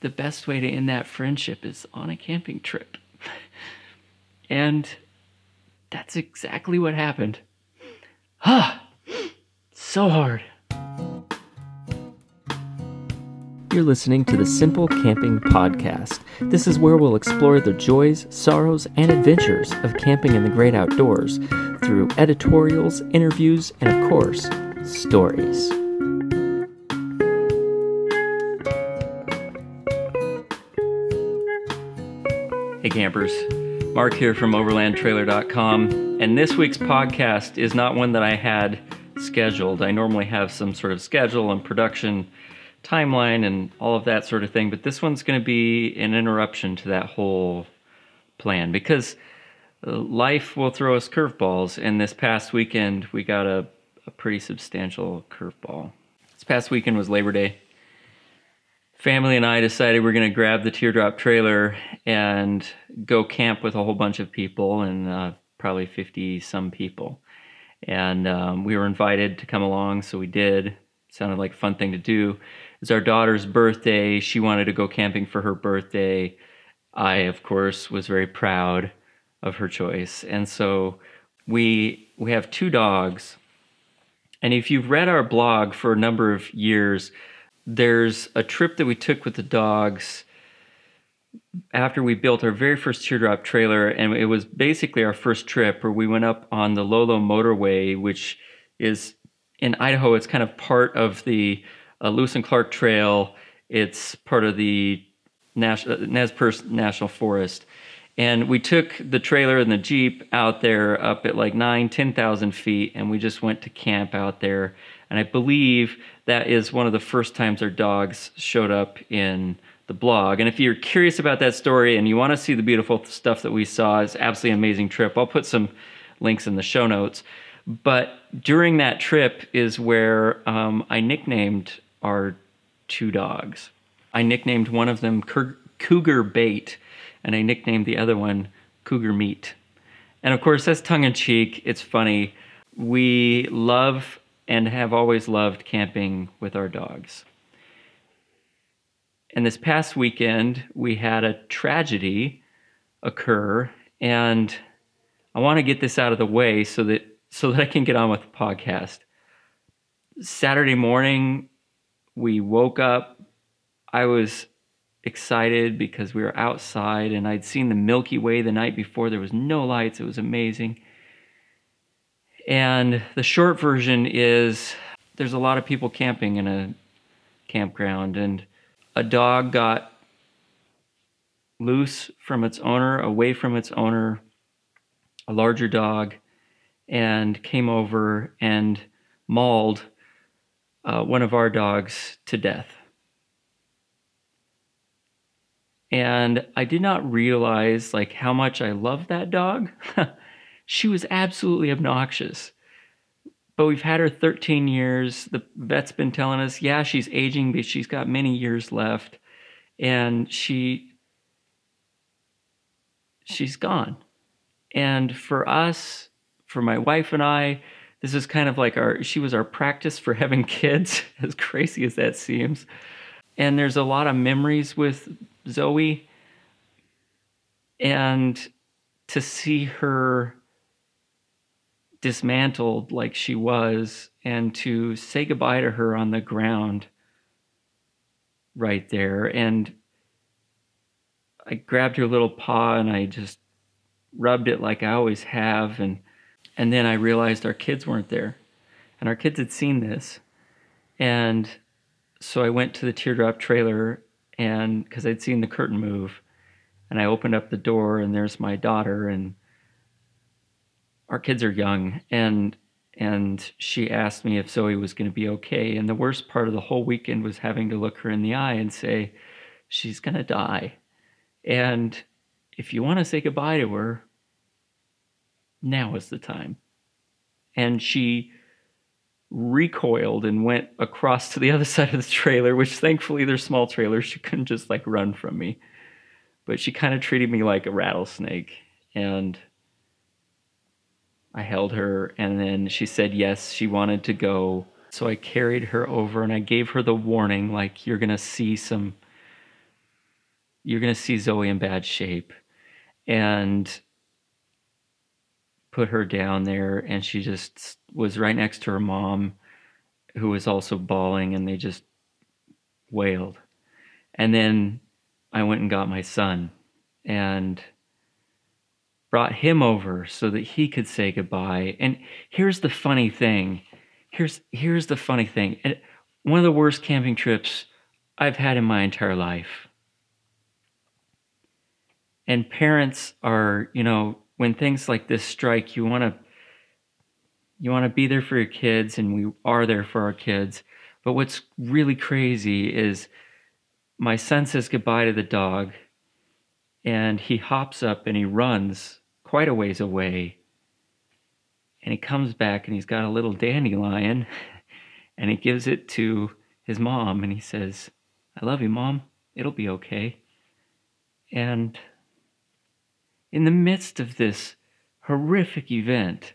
the best way to end that friendship is on a camping trip. and that's exactly what happened. Ah, so hard. You're listening to the Simple Camping Podcast. This is where we'll explore the joys, sorrows, and adventures of camping in the great outdoors through editorials, interviews, and of course, stories. Campers, Mark here from overlandtrailer.com, and this week's podcast is not one that I had scheduled. I normally have some sort of schedule and production timeline and all of that sort of thing, but this one's going to be an interruption to that whole plan because uh, life will throw us curveballs, and this past weekend we got a, a pretty substantial curveball. This past weekend was Labor Day. Family and I decided we're going to grab the teardrop trailer and go camp with a whole bunch of people and uh, probably 50 some people. And um, we were invited to come along, so we did. It sounded like a fun thing to do. It's our daughter's birthday. She wanted to go camping for her birthday. I, of course, was very proud of her choice. And so we we have two dogs. And if you've read our blog for a number of years, there's a trip that we took with the dogs after we built our very first teardrop trailer and it was basically our first trip where we went up on the Lolo motorway which is in Idaho it's kind of part of the uh, Lewis and Clark Trail. It's part of the Nas- uh, Nez Perce National Forest. And we took the trailer and the jeep out there up at like nine, nine ten thousand feet and we just went to camp out there and i believe that is one of the first times our dogs showed up in the blog and if you're curious about that story and you want to see the beautiful stuff that we saw it's absolutely amazing trip i'll put some links in the show notes but during that trip is where um, i nicknamed our two dogs i nicknamed one of them cougar bait and I nicknamed the other one Cougar Meat. And of course, that's tongue in cheek. It's funny. We love and have always loved camping with our dogs. And this past weekend, we had a tragedy occur, and I want to get this out of the way so that so that I can get on with the podcast. Saturday morning, we woke up. I was excited because we were outside and I'd seen the Milky Way the night before. There was no lights, it was amazing. And the short version is there's a lot of people camping in a campground, and a dog got loose from its owner, away from its owner, a larger dog, and came over and mauled uh, one of our dogs to death. and I did not realize like how much I loved that dog. she was absolutely obnoxious. But we've had her 13 years. The vet's been telling us, yeah, she's aging, but she's got many years left. And she she's gone. And for us, for my wife and I, this is kind of like our she was our practice for having kids, as crazy as that seems. And there's a lot of memories with Zoe and to see her dismantled like she was and to say goodbye to her on the ground right there. And I grabbed her little paw and I just rubbed it like I always have. And and then I realized our kids weren't there. And our kids had seen this. And so I went to the teardrop trailer and because I'd seen the curtain move, and I opened up the door, and there's my daughter, and our kids are young, and and she asked me if Zoe was going to be okay. And the worst part of the whole weekend was having to look her in the eye and say, she's going to die. And if you want to say goodbye to her, now is the time. And she recoiled and went across to the other side of the trailer, which thankfully they're small trailers. She couldn't just like run from me. But she kind of treated me like a rattlesnake. And I held her, and then she said yes, she wanted to go. So I carried her over and I gave her the warning like, you're going to see some you're going to see Zoe in bad shape. And put her down there, and she just was right next to her mom, who was also bawling, and they just wailed. And then I went and got my son and brought him over so that he could say goodbye. And here's the funny thing. Here's here's the funny thing. One of the worst camping trips I've had in my entire life. And parents are, you know, when things like this strike, you want to you want to be there for your kids and we are there for our kids. But what's really crazy is my son says goodbye to the dog and he hops up and he runs quite a ways away. And he comes back and he's got a little dandelion and he gives it to his mom and he says, I love you, mom. It'll be okay. And in the midst of this horrific event,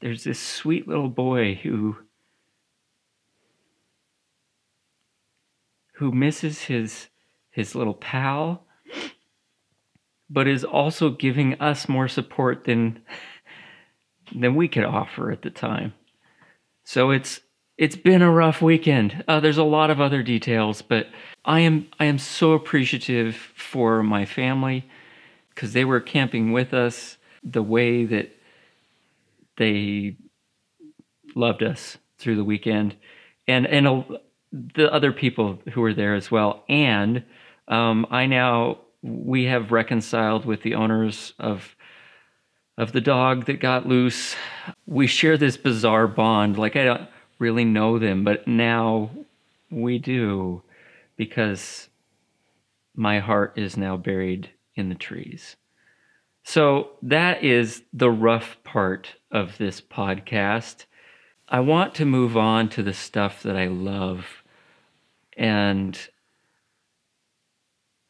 there's this sweet little boy who who misses his his little pal but is also giving us more support than than we could offer at the time. So it's it's been a rough weekend. Uh, there's a lot of other details, but I am I am so appreciative for my family because they were camping with us the way that they loved us through the weekend, and and a, the other people who were there as well. And um, I now we have reconciled with the owners of of the dog that got loose. We share this bizarre bond. Like I don't really know them, but now we do because my heart is now buried in the trees. So that is the rough part of this podcast. I want to move on to the stuff that I love. And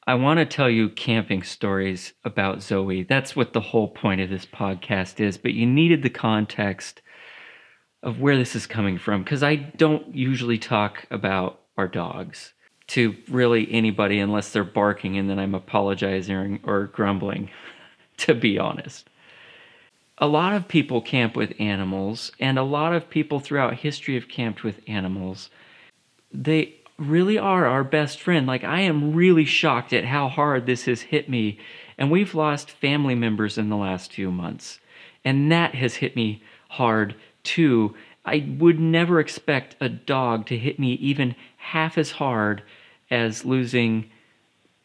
I want to tell you camping stories about Zoe. That's what the whole point of this podcast is. But you needed the context of where this is coming from because I don't usually talk about our dogs to really anybody unless they're barking and then I'm apologizing or grumbling, to be honest. A lot of people camp with animals, and a lot of people throughout history have camped with animals. They really are our best friend. Like, I am really shocked at how hard this has hit me. And we've lost family members in the last few months. And that has hit me hard too. I would never expect a dog to hit me even half as hard as losing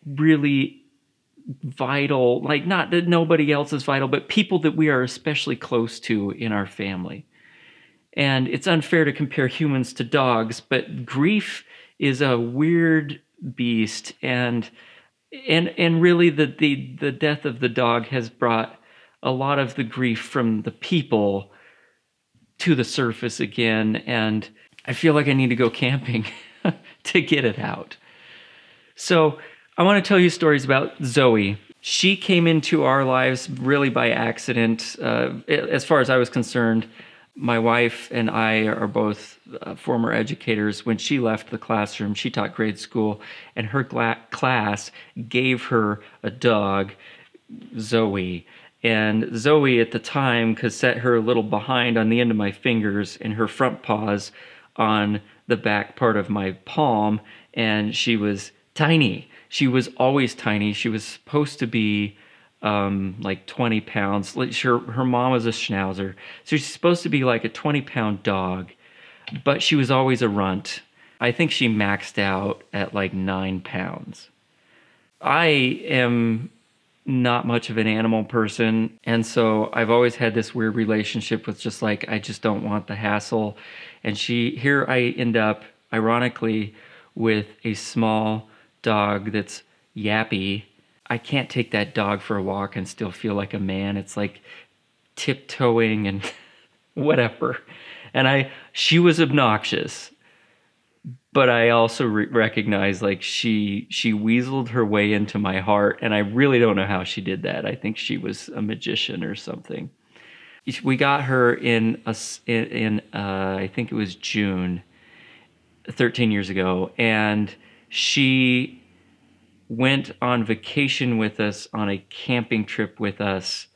really vital, like not that nobody else is vital, but people that we are especially close to in our family. And it's unfair to compare humans to dogs, but grief is a weird beast and and and really the the the death of the dog has brought a lot of the grief from the people to the surface again and I feel like I need to go camping to get it out. So I want to tell you stories about Zoe. She came into our lives really by accident. Uh, as far as I was concerned, my wife and I are both uh, former educators. When she left the classroom, she taught grade school, and her gla- class gave her a dog, Zoe. And Zoe at the time could set her a little behind on the end of my fingers and her front paws on the back part of my palm, and she was tiny. She was always tiny. She was supposed to be um, like 20 pounds. Her, her mom was a schnauzer. So she's supposed to be like a 20 pound dog, but she was always a runt. I think she maxed out at like nine pounds. I am not much of an animal person. And so I've always had this weird relationship with just like, I just don't want the hassle. And she, here I end up, ironically, with a small dog that's yappy. I can't take that dog for a walk and still feel like a man. It's like tiptoeing and whatever. And I, she was obnoxious, but I also re- recognize like she she weaseled her way into my heart, and I really don't know how she did that. I think she was a magician or something. We got her in a in, in uh, I think it was June, thirteen years ago, and she went on vacation with us on a camping trip with us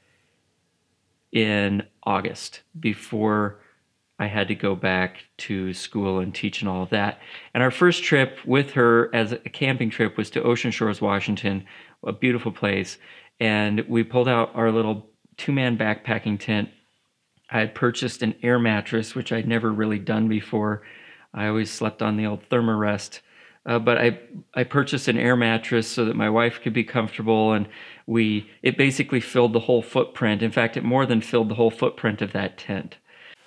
in August before I had to go back to school and teach and all of that. And our first trip with her as a camping trip was to Ocean Shores, Washington, a beautiful place. And we pulled out our little two man backpacking tent. I had purchased an air mattress, which I'd never really done before. I always slept on the old Thermarest. Uh, but I I purchased an air mattress so that my wife could be comfortable, and we it basically filled the whole footprint. In fact, it more than filled the whole footprint of that tent.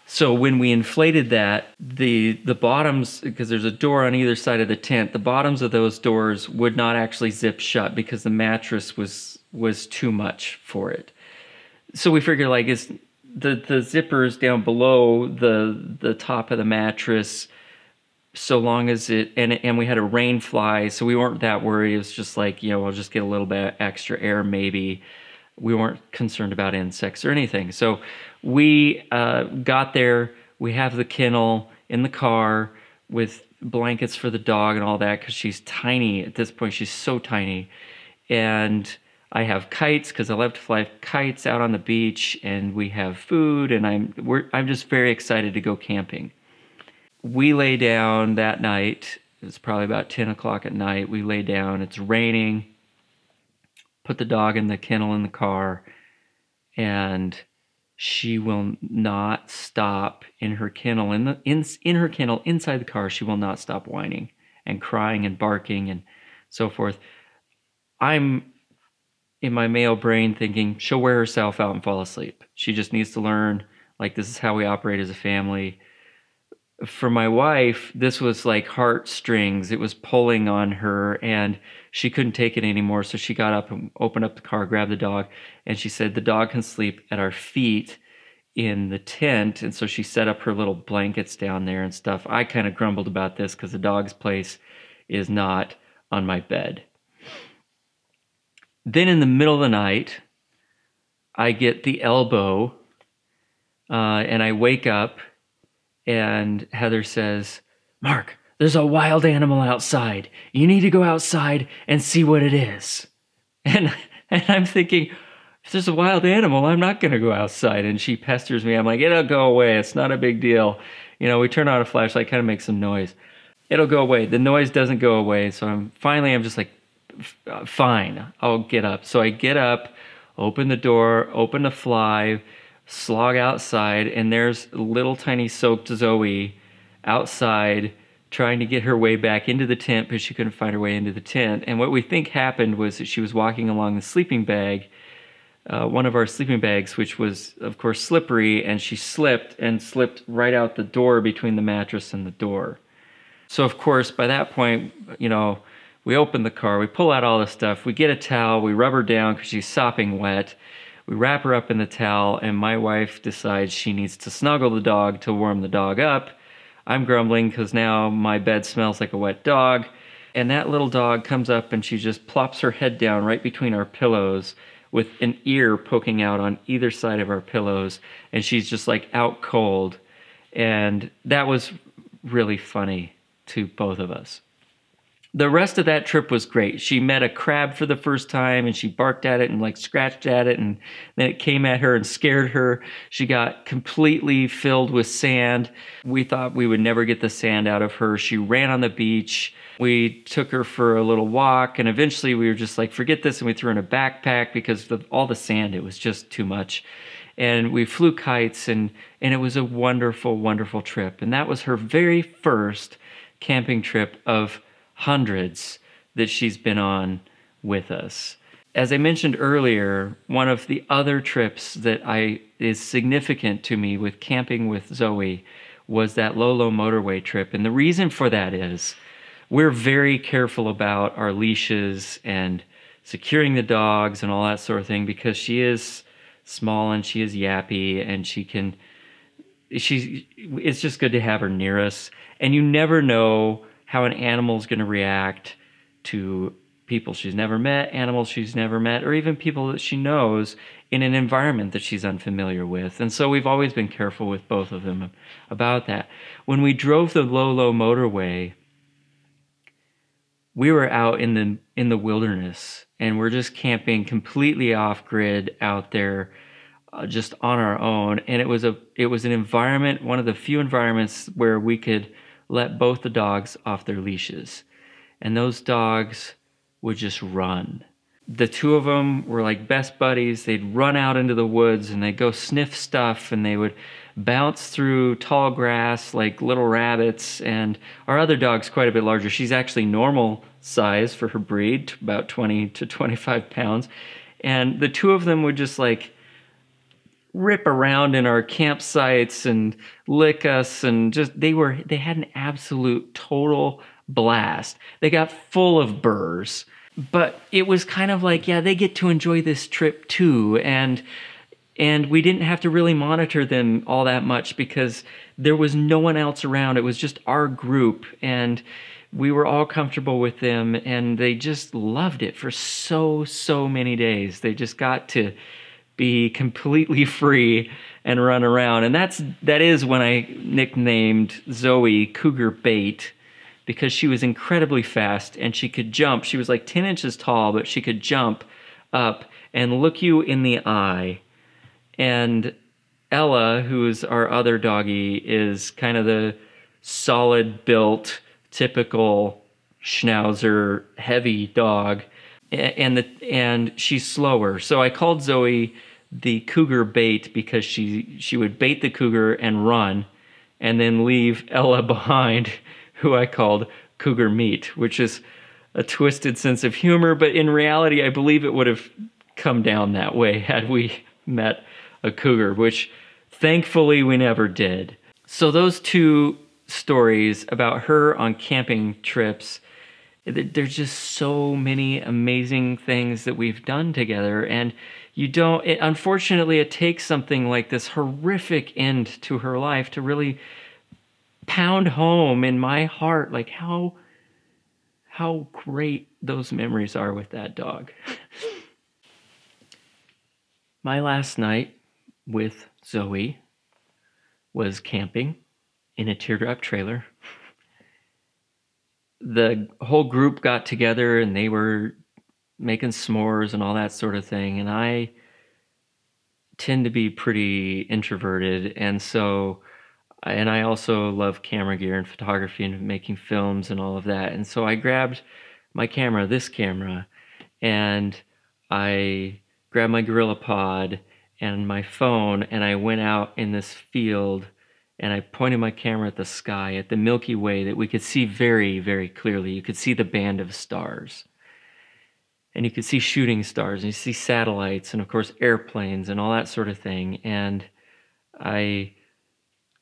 So when we inflated that, the the bottoms because there's a door on either side of the tent, the bottoms of those doors would not actually zip shut because the mattress was was too much for it. So we figured like is the the zippers down below the the top of the mattress so long as it and and we had a rain fly so we weren't that worried. It was just like you know we'll just get a little bit extra air maybe. We weren't concerned about insects or anything. So we uh, got there. We have the kennel in the car with blankets for the dog and all that because she's tiny at this point. She's so tiny. And i have kites because i love to fly kites out on the beach and we have food and i'm i'm just very excited to go camping we lay down that night. It's probably about 10 o'clock at night. We lay down. It's raining. Put the dog in the kennel in the car, and she will not stop in her kennel in the in in her kennel inside the car. She will not stop whining and crying and barking and so forth. I'm in my male brain thinking she'll wear herself out and fall asleep. She just needs to learn like this is how we operate as a family for my wife, this was like heartstrings. It was pulling on her, and she couldn't take it anymore. So she got up and opened up the car, grabbed the dog, and she said, The dog can sleep at our feet in the tent. And so she set up her little blankets down there and stuff. I kind of grumbled about this because the dog's place is not on my bed. Then in the middle of the night, I get the elbow uh, and I wake up and Heather says, Mark, there's a wild animal outside. You need to go outside and see what it is. And, and I'm thinking, if there's a wild animal, I'm not going to go outside. And she pesters me. I'm like, it'll go away. It's not a big deal. You know, we turn on a flashlight, kind of makes some noise. It'll go away. The noise doesn't go away. So I'm finally, I'm just like, fine, I'll get up. So I get up, open the door, open the fly, slog outside, and there's little tiny soaked Zoe outside trying to get her way back into the tent because she couldn't find her way into the tent. And what we think happened was that she was walking along the sleeping bag, uh, one of our sleeping bags, which was, of course, slippery, and she slipped and slipped right out the door between the mattress and the door. So, of course, by that point, you know, we open the car, we pull out all the stuff, we get a towel, we rub her down because she's sopping wet. We wrap her up in the towel, and my wife decides she needs to snuggle the dog to warm the dog up. I'm grumbling because now my bed smells like a wet dog. And that little dog comes up and she just plops her head down right between our pillows with an ear poking out on either side of our pillows. And she's just like out cold. And that was really funny to both of us the rest of that trip was great. She met a crab for the first time and she barked at it and like scratched at it and then it came at her and scared her. She got completely filled with sand. We thought we would never get the sand out of her. She ran on the beach. We took her for a little walk and eventually we were just like, forget this. And we threw in a backpack because of all the sand, it was just too much. And we flew kites and, and it was a wonderful, wonderful trip. And that was her very first camping trip of hundreds that she's been on with us. As I mentioned earlier, one of the other trips that I is significant to me with camping with Zoe was that Lolo motorway trip. And the reason for that is we're very careful about our leashes and securing the dogs and all that sort of thing because she is small and she is yappy and she can she's it's just good to have her near us and you never know how an animal is going to react to people she's never met, animals she's never met, or even people that she knows in an environment that she's unfamiliar with. And so we've always been careful with both of them about that. When we drove the Lolo motorway, we were out in the in the wilderness and we're just camping completely off grid out there uh, just on our own and it was a it was an environment one of the few environments where we could let both the dogs off their leashes and those dogs would just run the two of them were like best buddies they'd run out into the woods and they'd go sniff stuff and they would bounce through tall grass like little rabbits. And our other dog's quite a bit larger. She's actually normal size for her breed, about 20 to 25 pounds. And the two of them would just like rip around in our campsites and lick us and just they were they had an absolute total blast. They got full of burrs. But it was kind of like, yeah, they get to enjoy this trip too. And and we didn't have to really monitor them all that much because there was no one else around. It was just our group, and we were all comfortable with them, and they just loved it for so, so many days. They just got to be completely free and run around. And that's that is when I nicknamed Zoe Cougar Bait because she was incredibly fast and she could jump. She was like 10 inches tall, but she could jump up and look you in the eye and Ella, who's our other doggy, is kind of the solid built, typical schnauzer heavy dog. And the and she's slower. So I called Zoe the cougar bait because she she would bait the cougar and run and then leave Ella behind, who I called cougar meat, which is a twisted sense of humor, but in reality I believe it would have come down that way had we met a cougar, which thankfully we never did. So those two stories about her on camping trips, there's just so many amazing things that we've done together and you don't it, unfortunately it takes something like this horrific end to her life to really pound home in my heart like how how great those memories are with that dog my last night with Zoe was camping in a teardrop trailer. The whole group got together and they were making s'mores and all that sort of thing. And I tend to be pretty introverted. And so, and I also love camera gear and photography and making films and all of that. And so I grabbed my camera, this camera, and I grabbed my Gorilla Pod and my phone and I went out in this field and I pointed my camera at the sky, at the Milky Way that we could see very, very clearly. You could see the band of stars. And you could see shooting stars and you see satellites and of course airplanes and all that sort of thing. And I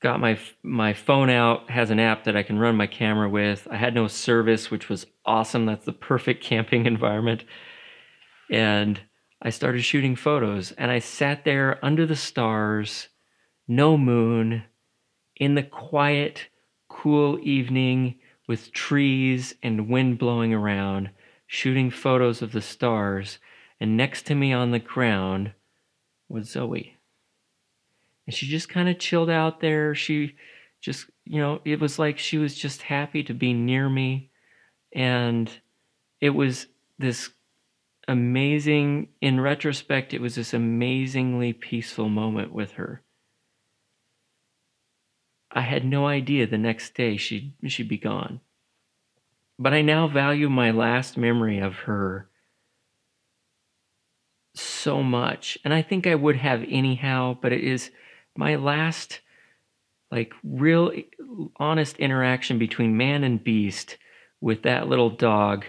got my my phone out has an app that I can run my camera with. I had no service, which was awesome. That's the perfect camping environment. And I started shooting photos and I sat there under the stars, no moon, in the quiet, cool evening with trees and wind blowing around, shooting photos of the stars. And next to me on the ground was Zoe. And she just kind of chilled out there. She just, you know, it was like she was just happy to be near me. And it was this amazing, in retrospect, it was this amazingly peaceful moment with her. I had no idea the next day she'd, she'd be gone. But I now value my last memory of her so much. And I think I would have anyhow, but it is my last, like, real honest interaction between man and beast with that little dog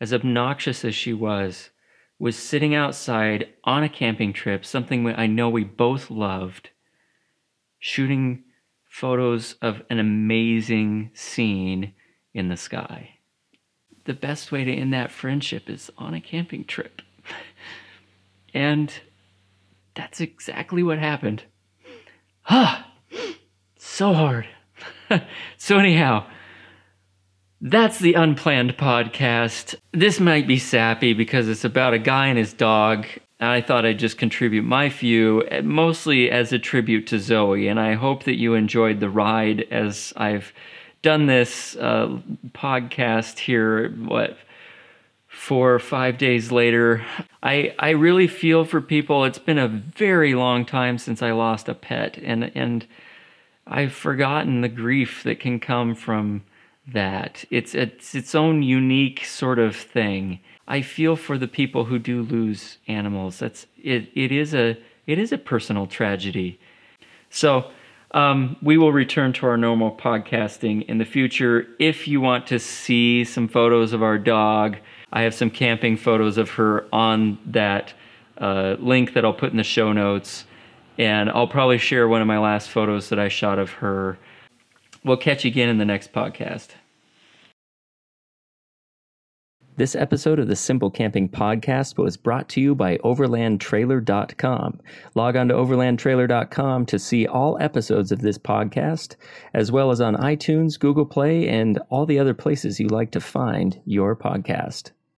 as obnoxious as she was, was sitting outside on a camping trip, something I know we both loved, shooting photos of an amazing scene in the sky. The best way to end that friendship is on a camping trip. and that's exactly what happened. Ah, so hard. so, anyhow, that's the Unplanned Podcast. This might be sappy because it's about a guy and his dog. I thought I'd just contribute my view, mostly as a tribute to Zoe, and I hope that you enjoyed the ride as I've done this uh, podcast here, what, four or five days later. I, I really feel for people. It's been a very long time since I lost a pet, and, and I've forgotten the grief that can come from that. It's, it's its own unique sort of thing. I feel for the people who do lose animals. That's it. It is a it is a personal tragedy. So um, we will return to our normal podcasting in the future. If you want to see some photos of our dog, I have some camping photos of her on that uh, link that I'll put in the show notes. And I'll probably share one of my last photos that I shot of her. We'll catch you again in the next podcast. This episode of the Simple Camping Podcast was brought to you by OverlandTrailer.com. Log on to OverlandTrailer.com to see all episodes of this podcast, as well as on iTunes, Google Play, and all the other places you like to find your podcast.